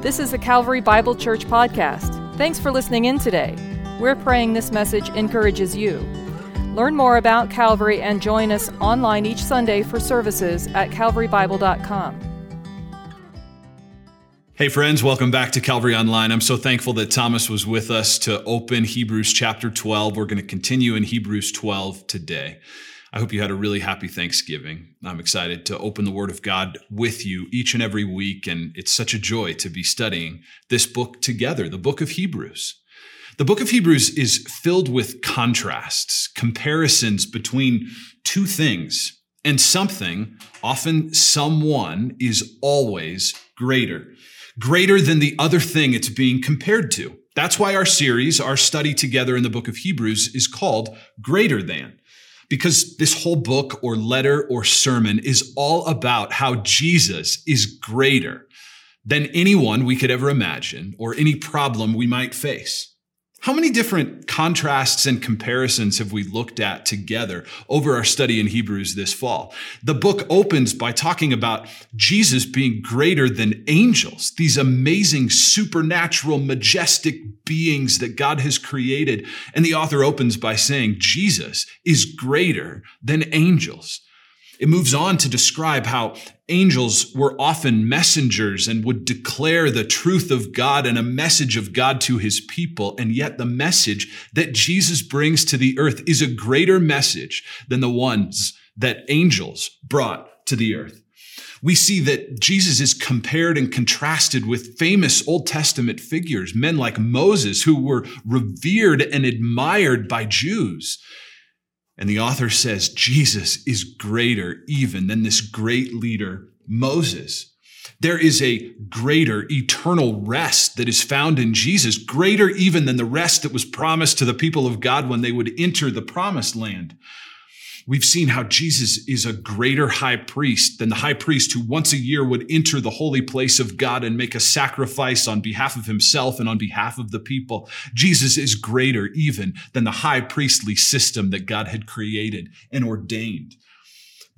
This is the Calvary Bible Church podcast. Thanks for listening in today. We're praying this message encourages you. Learn more about Calvary and join us online each Sunday for services at calvarybible.com. Hey, friends, welcome back to Calvary Online. I'm so thankful that Thomas was with us to open Hebrews chapter 12. We're going to continue in Hebrews 12 today. I hope you had a really happy Thanksgiving. I'm excited to open the Word of God with you each and every week, and it's such a joy to be studying this book together, the book of Hebrews. The book of Hebrews is filled with contrasts, comparisons between two things, and something, often someone, is always greater. Greater than the other thing it's being compared to. That's why our series, our study together in the book of Hebrews, is called Greater Than because this whole book or letter or sermon is all about how Jesus is greater than anyone we could ever imagine or any problem we might face. How many different contrasts and comparisons have we looked at together over our study in Hebrews this fall? The book opens by talking about Jesus being greater than angels, these amazing, supernatural, majestic beings that God has created. And the author opens by saying Jesus is greater than angels. It moves on to describe how angels were often messengers and would declare the truth of God and a message of God to his people. And yet the message that Jesus brings to the earth is a greater message than the ones that angels brought to the earth. We see that Jesus is compared and contrasted with famous Old Testament figures, men like Moses, who were revered and admired by Jews. And the author says Jesus is greater even than this great leader, Moses. There is a greater eternal rest that is found in Jesus, greater even than the rest that was promised to the people of God when they would enter the promised land. We've seen how Jesus is a greater high priest than the high priest who once a year would enter the holy place of God and make a sacrifice on behalf of himself and on behalf of the people. Jesus is greater even than the high priestly system that God had created and ordained.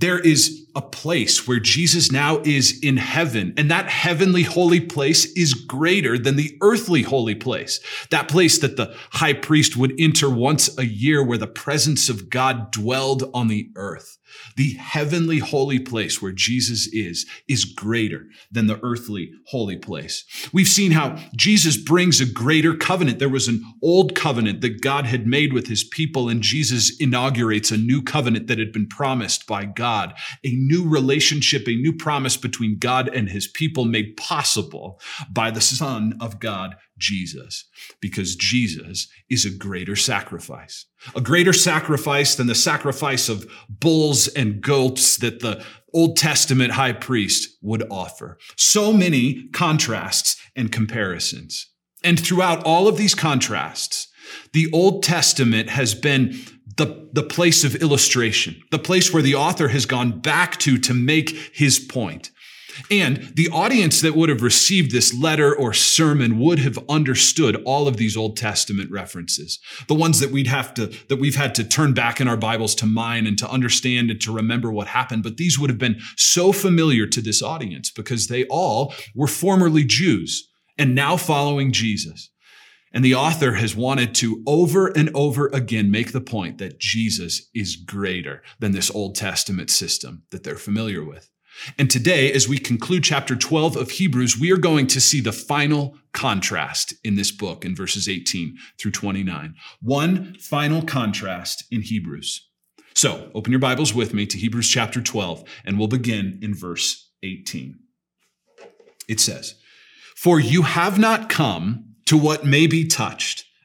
There is a place where Jesus now is in heaven, and that heavenly holy place is greater than the earthly holy place. That place that the high priest would enter once a year where the presence of God dwelled on the earth. The heavenly holy place where Jesus is, is greater than the earthly holy place. We've seen how Jesus brings a greater covenant. There was an old covenant that God had made with his people, and Jesus inaugurates a new covenant that had been promised by God, a new relationship, a new promise between God and his people made possible by the Son of God, Jesus, because Jesus is a greater sacrifice, a greater sacrifice than the sacrifice of bulls and goats that the Old Testament high priest would offer. So many contrasts and comparisons. And throughout all of these contrasts, the Old Testament has been the, the place of illustration, the place where the author has gone back to to make his point. And the audience that would have received this letter or sermon would have understood all of these Old Testament references, the ones that we'd have to, that we've had to turn back in our Bibles to mine and to understand and to remember what happened. But these would have been so familiar to this audience because they all were formerly Jews and now following Jesus. And the author has wanted to over and over again make the point that Jesus is greater than this Old Testament system that they're familiar with. And today, as we conclude chapter 12 of Hebrews, we are going to see the final contrast in this book in verses 18 through 29. One final contrast in Hebrews. So open your Bibles with me to Hebrews chapter 12, and we'll begin in verse 18. It says, For you have not come to what may be touched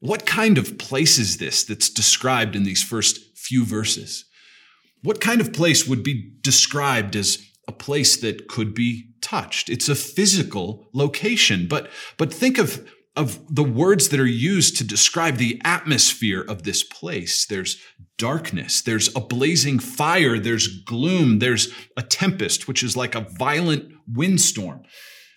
What kind of place is this that's described in these first few verses? What kind of place would be described as a place that could be touched? It's a physical location, but, but think of of the words that are used to describe the atmosphere of this place. There's darkness, there's a blazing fire, there's gloom, there's a tempest, which is like a violent windstorm.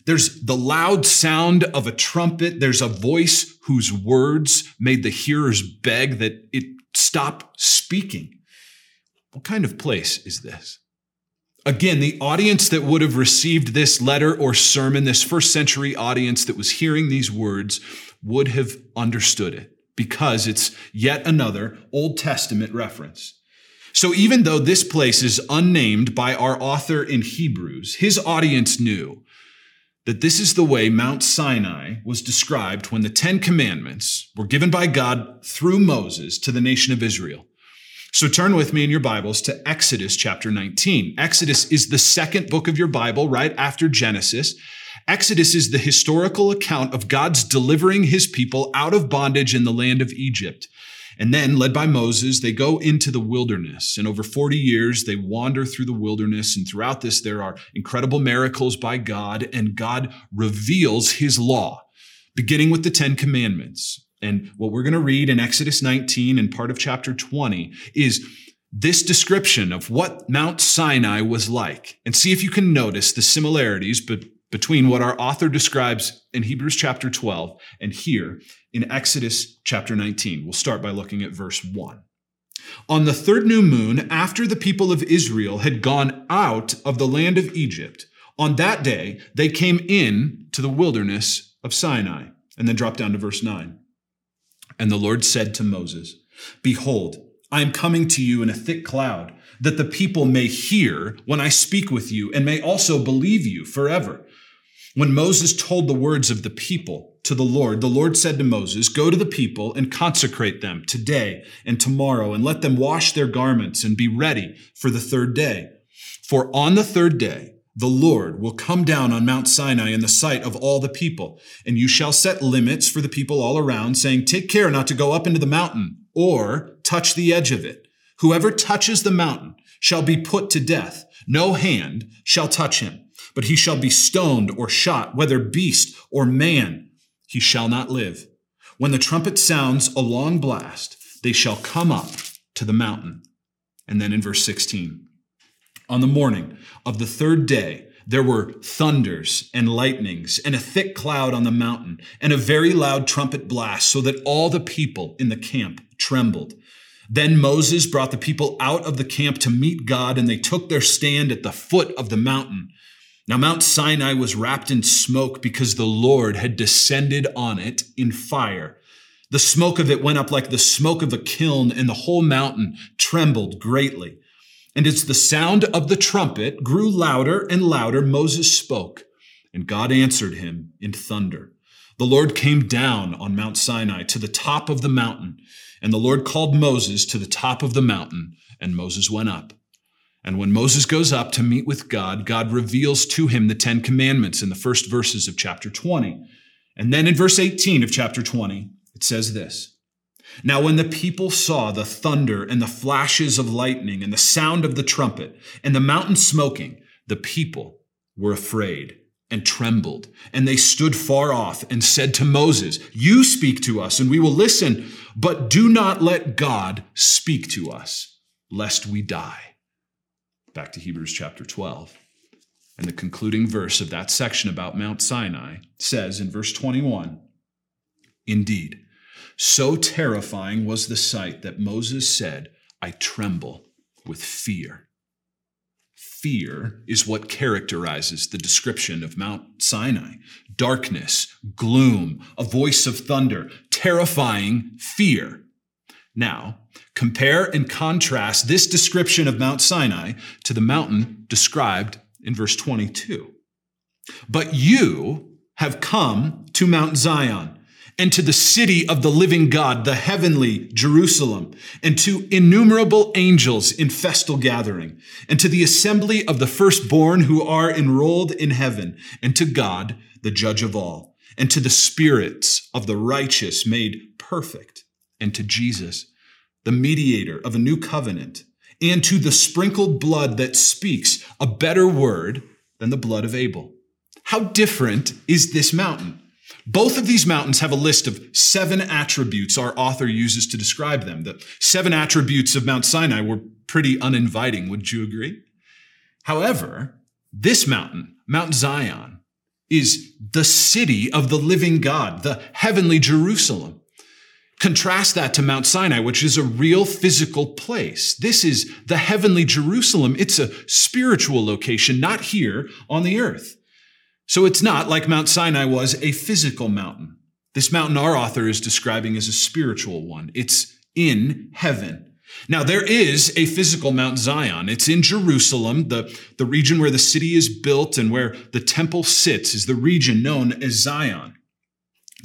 There's the loud sound of a trumpet. There's a voice whose words made the hearers beg that it stop speaking. What kind of place is this? Again, the audience that would have received this letter or sermon, this first century audience that was hearing these words, would have understood it because it's yet another Old Testament reference. So even though this place is unnamed by our author in Hebrews, his audience knew that this is the way Mount Sinai was described when the Ten Commandments were given by God through Moses to the nation of Israel. So turn with me in your Bibles to Exodus chapter 19. Exodus is the second book of your Bible right after Genesis. Exodus is the historical account of God's delivering his people out of bondage in the land of Egypt. And then, led by Moses, they go into the wilderness. And over 40 years, they wander through the wilderness. And throughout this, there are incredible miracles by God, and God reveals his law, beginning with the Ten Commandments. And what we're going to read in Exodus 19 and part of chapter 20 is this description of what Mount Sinai was like. And see if you can notice the similarities be- between what our author describes in Hebrews chapter 12 and here in Exodus chapter 19. We'll start by looking at verse 1. On the third new moon, after the people of Israel had gone out of the land of Egypt, on that day they came in to the wilderness of Sinai. And then drop down to verse 9. And the Lord said to Moses, Behold, I am coming to you in a thick cloud, that the people may hear when I speak with you and may also believe you forever. When Moses told the words of the people to the Lord, the Lord said to Moses, Go to the people and consecrate them today and tomorrow, and let them wash their garments and be ready for the third day. For on the third day, the Lord will come down on Mount Sinai in the sight of all the people, and you shall set limits for the people all around, saying, Take care not to go up into the mountain or touch the edge of it. Whoever touches the mountain shall be put to death. No hand shall touch him, but he shall be stoned or shot, whether beast or man. He shall not live. When the trumpet sounds a long blast, they shall come up to the mountain. And then in verse 16, on the morning of the third day, there were thunders and lightnings and a thick cloud on the mountain and a very loud trumpet blast so that all the people in the camp trembled. Then Moses brought the people out of the camp to meet God and they took their stand at the foot of the mountain. Now Mount Sinai was wrapped in smoke because the Lord had descended on it in fire. The smoke of it went up like the smoke of a kiln and the whole mountain trembled greatly. And as the sound of the trumpet grew louder and louder, Moses spoke, and God answered him in thunder. The Lord came down on Mount Sinai to the top of the mountain, and the Lord called Moses to the top of the mountain, and Moses went up. And when Moses goes up to meet with God, God reveals to him the Ten Commandments in the first verses of chapter 20. And then in verse 18 of chapter 20, it says this now, when the people saw the thunder and the flashes of lightning and the sound of the trumpet and the mountain smoking, the people were afraid and trembled. And they stood far off and said to Moses, You speak to us and we will listen, but do not let God speak to us, lest we die. Back to Hebrews chapter 12. And the concluding verse of that section about Mount Sinai says in verse 21 Indeed, so terrifying was the sight that Moses said, I tremble with fear. Fear is what characterizes the description of Mount Sinai darkness, gloom, a voice of thunder, terrifying fear. Now, compare and contrast this description of Mount Sinai to the mountain described in verse 22. But you have come to Mount Zion and to the city of the living God, the heavenly Jerusalem, and to innumerable angels in festal gathering, and to the assembly of the firstborn who are enrolled in heaven, and to God, the judge of all, and to the spirits of the righteous made perfect, and to Jesus, the mediator of a new covenant, and to the sprinkled blood that speaks a better word than the blood of Abel. How different is this mountain? Both of these mountains have a list of seven attributes our author uses to describe them. The seven attributes of Mount Sinai were pretty uninviting, would you agree? However, this mountain, Mount Zion, is the city of the living God, the heavenly Jerusalem. Contrast that to Mount Sinai, which is a real physical place. This is the heavenly Jerusalem. It's a spiritual location, not here on the earth. So it's not like Mount Sinai was a physical mountain. This mountain our author is describing as a spiritual one. It's in heaven. Now, there is a physical Mount Zion. It's in Jerusalem, the, the region where the city is built and where the temple sits is the region known as Zion.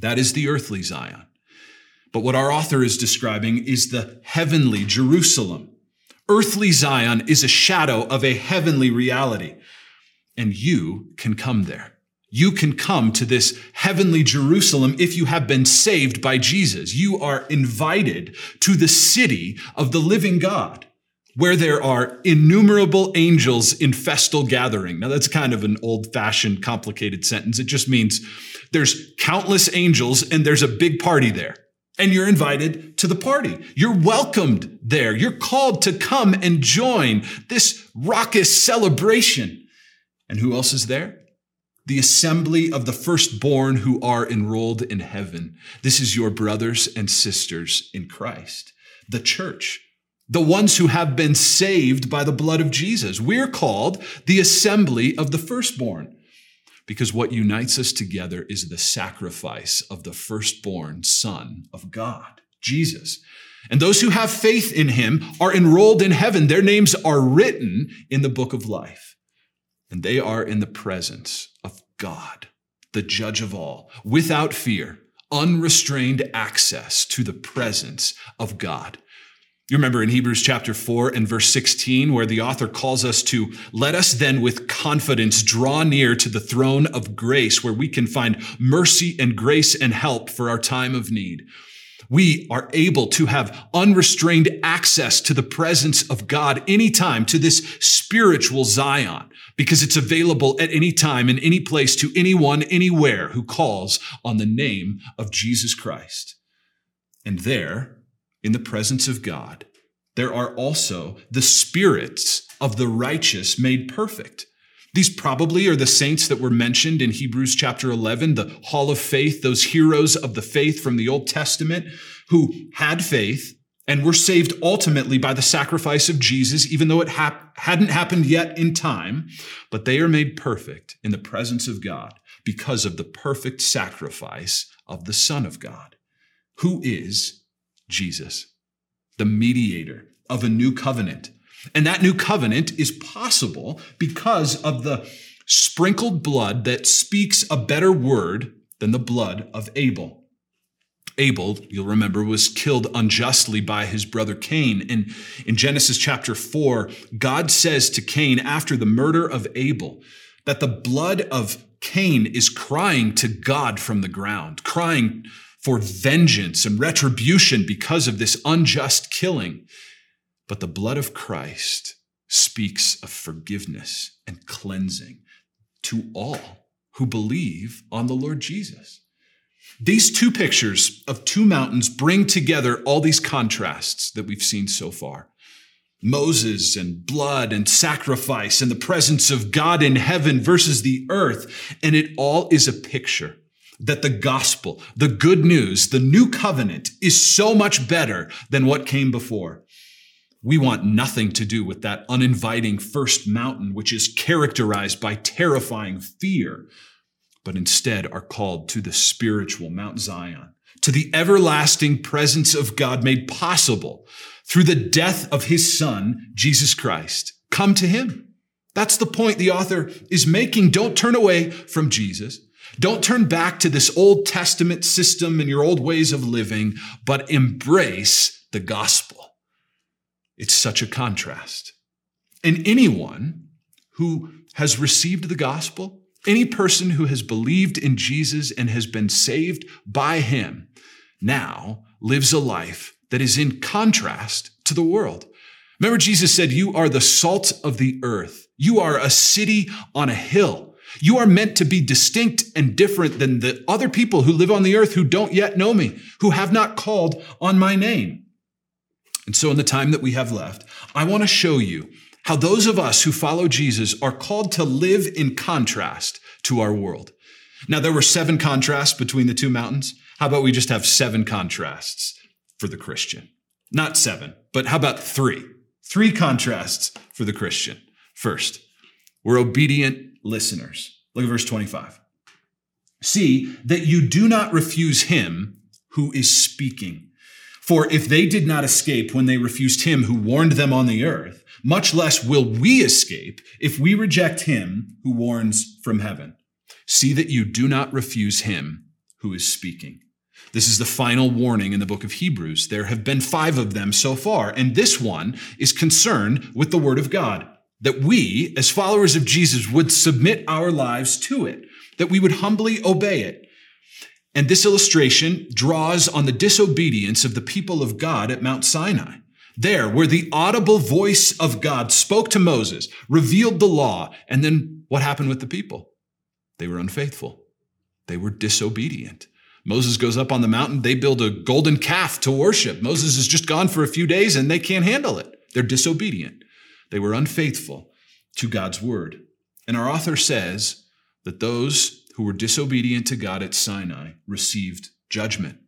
That is the earthly Zion. But what our author is describing is the heavenly Jerusalem. Earthly Zion is a shadow of a heavenly reality and you can come there. You can come to this heavenly Jerusalem if you have been saved by Jesus. You are invited to the city of the living God where there are innumerable angels in festal gathering. Now that's kind of an old fashioned complicated sentence. It just means there's countless angels and there's a big party there. And you're invited to the party. You're welcomed there. You're called to come and join this raucous celebration. And who else is there? The assembly of the firstborn who are enrolled in heaven. This is your brothers and sisters in Christ, the church, the ones who have been saved by the blood of Jesus. We're called the assembly of the firstborn because what unites us together is the sacrifice of the firstborn Son of God, Jesus. And those who have faith in him are enrolled in heaven. Their names are written in the book of life and they are in the presence of God, the judge of all, without fear, unrestrained access to the presence of God. You remember in Hebrews chapter 4 and verse 16, where the author calls us to let us then with confidence draw near to the throne of grace, where we can find mercy and grace and help for our time of need we are able to have unrestrained access to the presence of God anytime, to this spiritual Zion, because it's available at any time, in any place, to anyone, anywhere who calls on the name of Jesus Christ. And there, in the presence of God, there are also the spirits of the righteous made perfect. These probably are the saints that were mentioned in Hebrews chapter 11, the hall of faith, those heroes of the faith from the Old Testament who had faith and were saved ultimately by the sacrifice of Jesus, even though it hap- hadn't happened yet in time, but they are made perfect in the presence of God because of the perfect sacrifice of the Son of God, who is Jesus, the mediator of a new covenant and that new covenant is possible because of the sprinkled blood that speaks a better word than the blood of Abel. Abel, you'll remember, was killed unjustly by his brother Cain. And in Genesis chapter 4, God says to Cain after the murder of Abel that the blood of Cain is crying to God from the ground, crying for vengeance and retribution because of this unjust killing. But the blood of Christ speaks of forgiveness and cleansing to all who believe on the Lord Jesus. These two pictures of two mountains bring together all these contrasts that we've seen so far. Moses and blood and sacrifice and the presence of God in heaven versus the earth. And it all is a picture that the gospel, the good news, the new covenant is so much better than what came before. We want nothing to do with that uninviting first mountain, which is characterized by terrifying fear, but instead are called to the spiritual Mount Zion, to the everlasting presence of God made possible through the death of his son, Jesus Christ. Come to him. That's the point the author is making. Don't turn away from Jesus. Don't turn back to this Old Testament system and your old ways of living, but embrace the gospel. It's such a contrast. And anyone who has received the gospel, any person who has believed in Jesus and has been saved by him, now lives a life that is in contrast to the world. Remember, Jesus said, You are the salt of the earth. You are a city on a hill. You are meant to be distinct and different than the other people who live on the earth who don't yet know me, who have not called on my name. And so, in the time that we have left, I want to show you how those of us who follow Jesus are called to live in contrast to our world. Now, there were seven contrasts between the two mountains. How about we just have seven contrasts for the Christian? Not seven, but how about three? Three contrasts for the Christian. First, we're obedient listeners. Look at verse 25. See that you do not refuse him who is speaking. For if they did not escape when they refused him who warned them on the earth, much less will we escape if we reject him who warns from heaven. See that you do not refuse him who is speaking. This is the final warning in the book of Hebrews. There have been five of them so far, and this one is concerned with the word of God that we, as followers of Jesus, would submit our lives to it, that we would humbly obey it. And this illustration draws on the disobedience of the people of God at Mount Sinai. There, where the audible voice of God spoke to Moses, revealed the law, and then what happened with the people? They were unfaithful. They were disobedient. Moses goes up on the mountain. They build a golden calf to worship. Moses is just gone for a few days and they can't handle it. They're disobedient. They were unfaithful to God's word. And our author says that those who were disobedient to God at Sinai received judgment.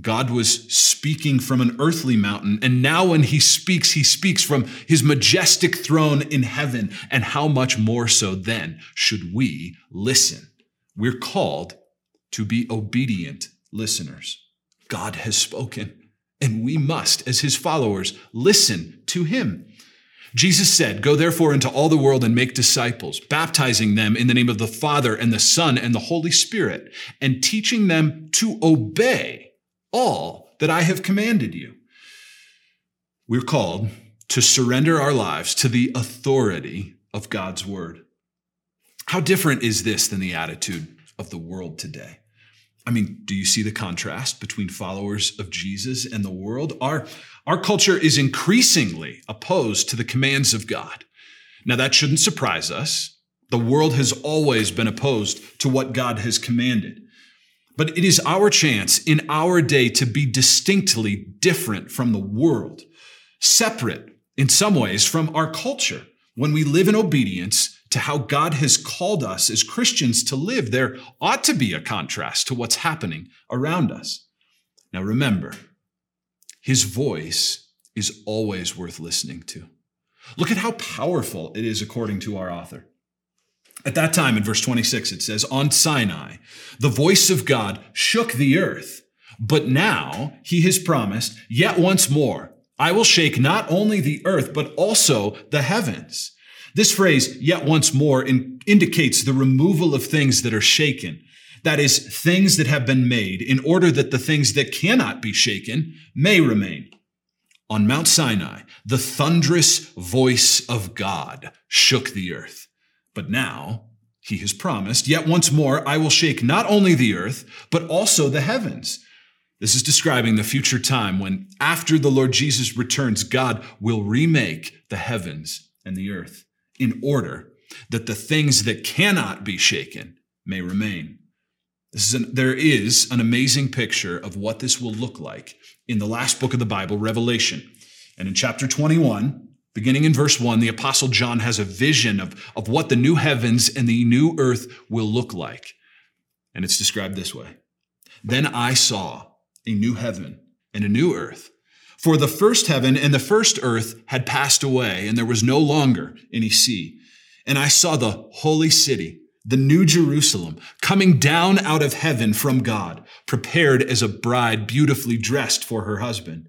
God was speaking from an earthly mountain, and now when he speaks, he speaks from his majestic throne in heaven. And how much more so then should we listen? We're called to be obedient listeners. God has spoken, and we must, as his followers, listen to him. Jesus said, Go therefore into all the world and make disciples, baptizing them in the name of the Father and the Son and the Holy Spirit, and teaching them to obey all that I have commanded you. We're called to surrender our lives to the authority of God's word. How different is this than the attitude of the world today? I mean, do you see the contrast between followers of Jesus and the world? Our, our culture is increasingly opposed to the commands of God. Now, that shouldn't surprise us. The world has always been opposed to what God has commanded. But it is our chance in our day to be distinctly different from the world, separate in some ways from our culture when we live in obedience to how God has called us as Christians to live, there ought to be a contrast to what's happening around us. Now remember, his voice is always worth listening to. Look at how powerful it is according to our author. At that time, in verse 26, it says, On Sinai, the voice of God shook the earth. But now he has promised, Yet once more, I will shake not only the earth, but also the heavens. This phrase, yet once more, in, indicates the removal of things that are shaken. That is, things that have been made in order that the things that cannot be shaken may remain. On Mount Sinai, the thunderous voice of God shook the earth. But now, he has promised, yet once more, I will shake not only the earth, but also the heavens. This is describing the future time when, after the Lord Jesus returns, God will remake the heavens and the earth in order that the things that cannot be shaken may remain. Is an, there is an amazing picture of what this will look like in the last book of the Bible, Revelation. And in chapter 21, beginning in verse 1, the Apostle John has a vision of, of what the new heavens and the new earth will look like. And it's described this way Then I saw a new heaven and a new earth. For the first heaven and the first earth had passed away, and there was no longer any sea. And I saw the holy city, the new Jerusalem, coming down out of heaven from God, prepared as a bride beautifully dressed for her husband.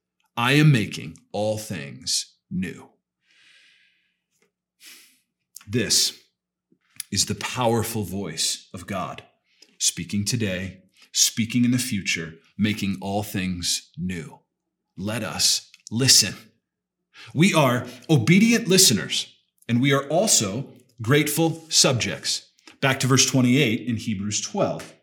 I am making all things new. This is the powerful voice of God speaking today, speaking in the future, making all things new. Let us listen. We are obedient listeners, and we are also grateful subjects. Back to verse 28 in Hebrews 12.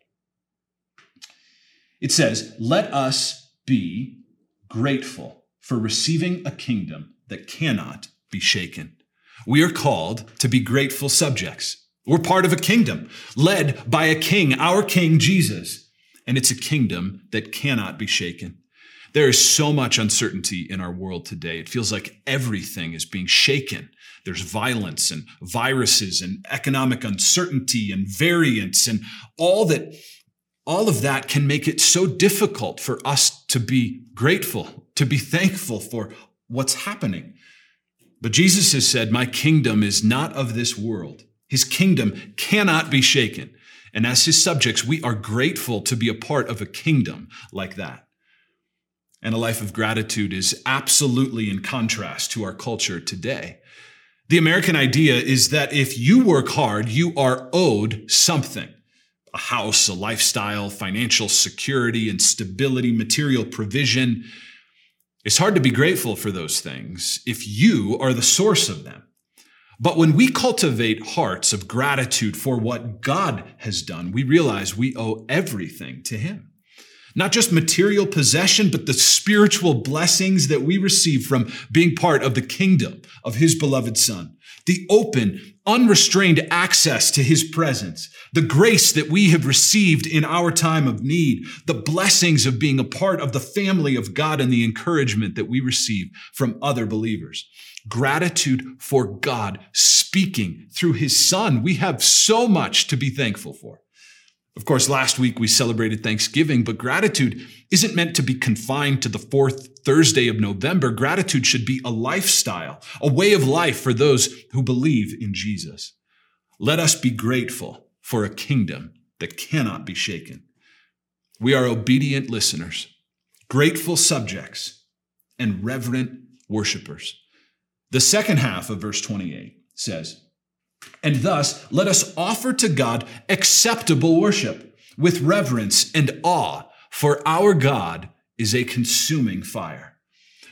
It says, Let us be grateful for receiving a kingdom that cannot be shaken. We are called to be grateful subjects. We're part of a kingdom led by a king, our king Jesus, and it's a kingdom that cannot be shaken. There is so much uncertainty in our world today. It feels like everything is being shaken. There's violence and viruses and economic uncertainty and variance and all that all of that can make it so difficult for us to be grateful, to be thankful for what's happening. But Jesus has said, My kingdom is not of this world. His kingdom cannot be shaken. And as his subjects, we are grateful to be a part of a kingdom like that. And a life of gratitude is absolutely in contrast to our culture today. The American idea is that if you work hard, you are owed something a house, a lifestyle, financial security and stability, material provision. It's hard to be grateful for those things if you are the source of them. But when we cultivate hearts of gratitude for what God has done, we realize we owe everything to Him. Not just material possession, but the spiritual blessings that we receive from being part of the kingdom of His beloved Son. The open, unrestrained access to His presence, the grace that we have received in our time of need, the blessings of being a part of the family of God, and the encouragement that we receive from other believers. Gratitude for God speaking through His Son. We have so much to be thankful for. Of course, last week we celebrated Thanksgiving, but gratitude isn't meant to be confined to the fourth Thursday of November. Gratitude should be a lifestyle, a way of life for those who believe in Jesus. Let us be grateful for a kingdom that cannot be shaken. We are obedient listeners, grateful subjects, and reverent worshipers. The second half of verse 28 says, and thus, let us offer to God acceptable worship with reverence and awe, for our God is a consuming fire.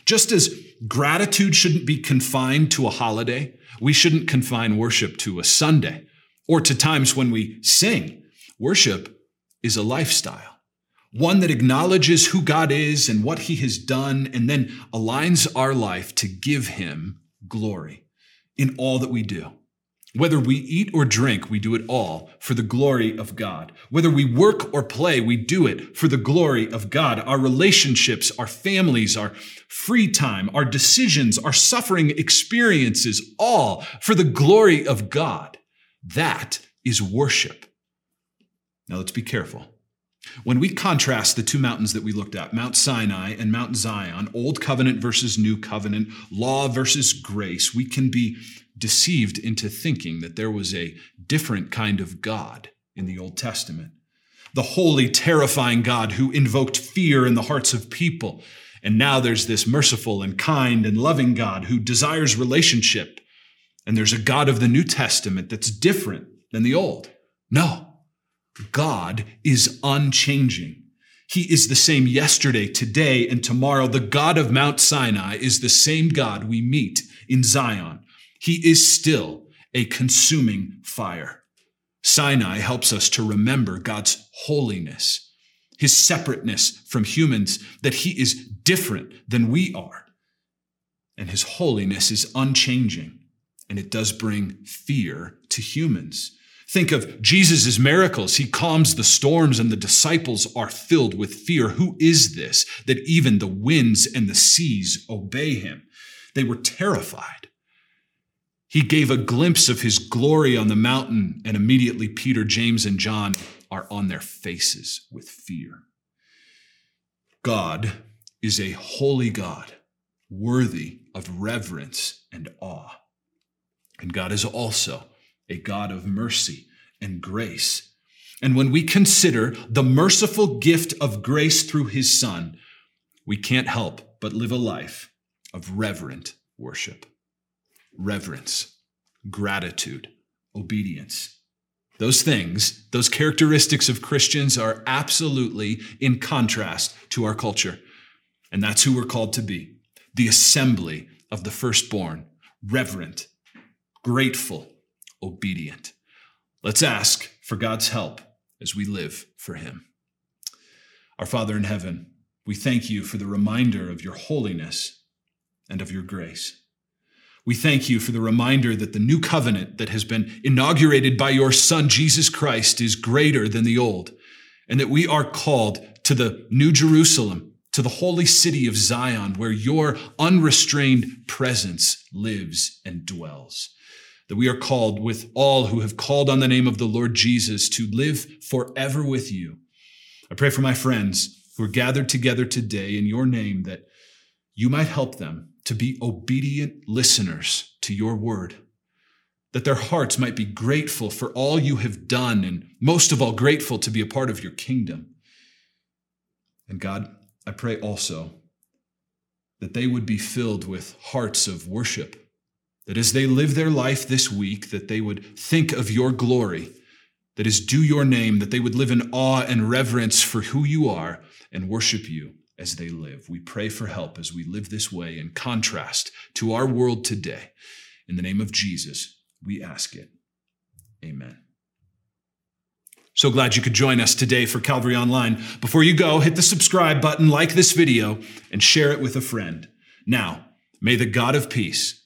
Just as gratitude shouldn't be confined to a holiday, we shouldn't confine worship to a Sunday or to times when we sing. Worship is a lifestyle, one that acknowledges who God is and what he has done, and then aligns our life to give him glory in all that we do. Whether we eat or drink, we do it all for the glory of God. Whether we work or play, we do it for the glory of God. Our relationships, our families, our free time, our decisions, our suffering experiences, all for the glory of God. That is worship. Now let's be careful. When we contrast the two mountains that we looked at, Mount Sinai and Mount Zion, Old Covenant versus New Covenant, law versus grace, we can be deceived into thinking that there was a different kind of God in the Old Testament. The holy, terrifying God who invoked fear in the hearts of people. And now there's this merciful and kind and loving God who desires relationship. And there's a God of the New Testament that's different than the Old. No, God is unchanging. He is the same yesterday, today, and tomorrow. The God of Mount Sinai is the same God we meet in Zion. He is still a consuming fire. Sinai helps us to remember God's holiness, his separateness from humans, that he is different than we are. And his holiness is unchanging, and it does bring fear to humans. Think of Jesus' miracles. He calms the storms, and the disciples are filled with fear. Who is this that even the winds and the seas obey him? They were terrified. He gave a glimpse of his glory on the mountain, and immediately Peter, James, and John are on their faces with fear. God is a holy God, worthy of reverence and awe. And God is also a God of mercy and grace. And when we consider the merciful gift of grace through his Son, we can't help but live a life of reverent worship reverence, gratitude, obedience. Those things, those characteristics of Christians are absolutely in contrast to our culture. And that's who we're called to be the assembly of the firstborn, reverent, grateful, obedient. Let's ask for God's help as we live for Him. Our Father in heaven, we thank you for the reminder of your holiness and of your grace. We thank you for the reminder that the new covenant that has been inaugurated by your Son, Jesus Christ, is greater than the old, and that we are called to the New Jerusalem, to the holy city of Zion, where your unrestrained presence lives and dwells. That we are called with all who have called on the name of the Lord Jesus to live forever with you. I pray for my friends who are gathered together today in your name that you might help them to be obedient listeners to your word, that their hearts might be grateful for all you have done, and most of all, grateful to be a part of your kingdom. And God, I pray also that they would be filled with hearts of worship, that as they live their life this week, that they would think of your glory, that is due your name, that they would live in awe and reverence for who you are and worship you as they live. We pray for help as we live this way in contrast to our world today. In the name of Jesus, we ask it. Amen. So glad you could join us today for Calvary Online. Before you go, hit the subscribe button, like this video, and share it with a friend. Now, may the God of peace,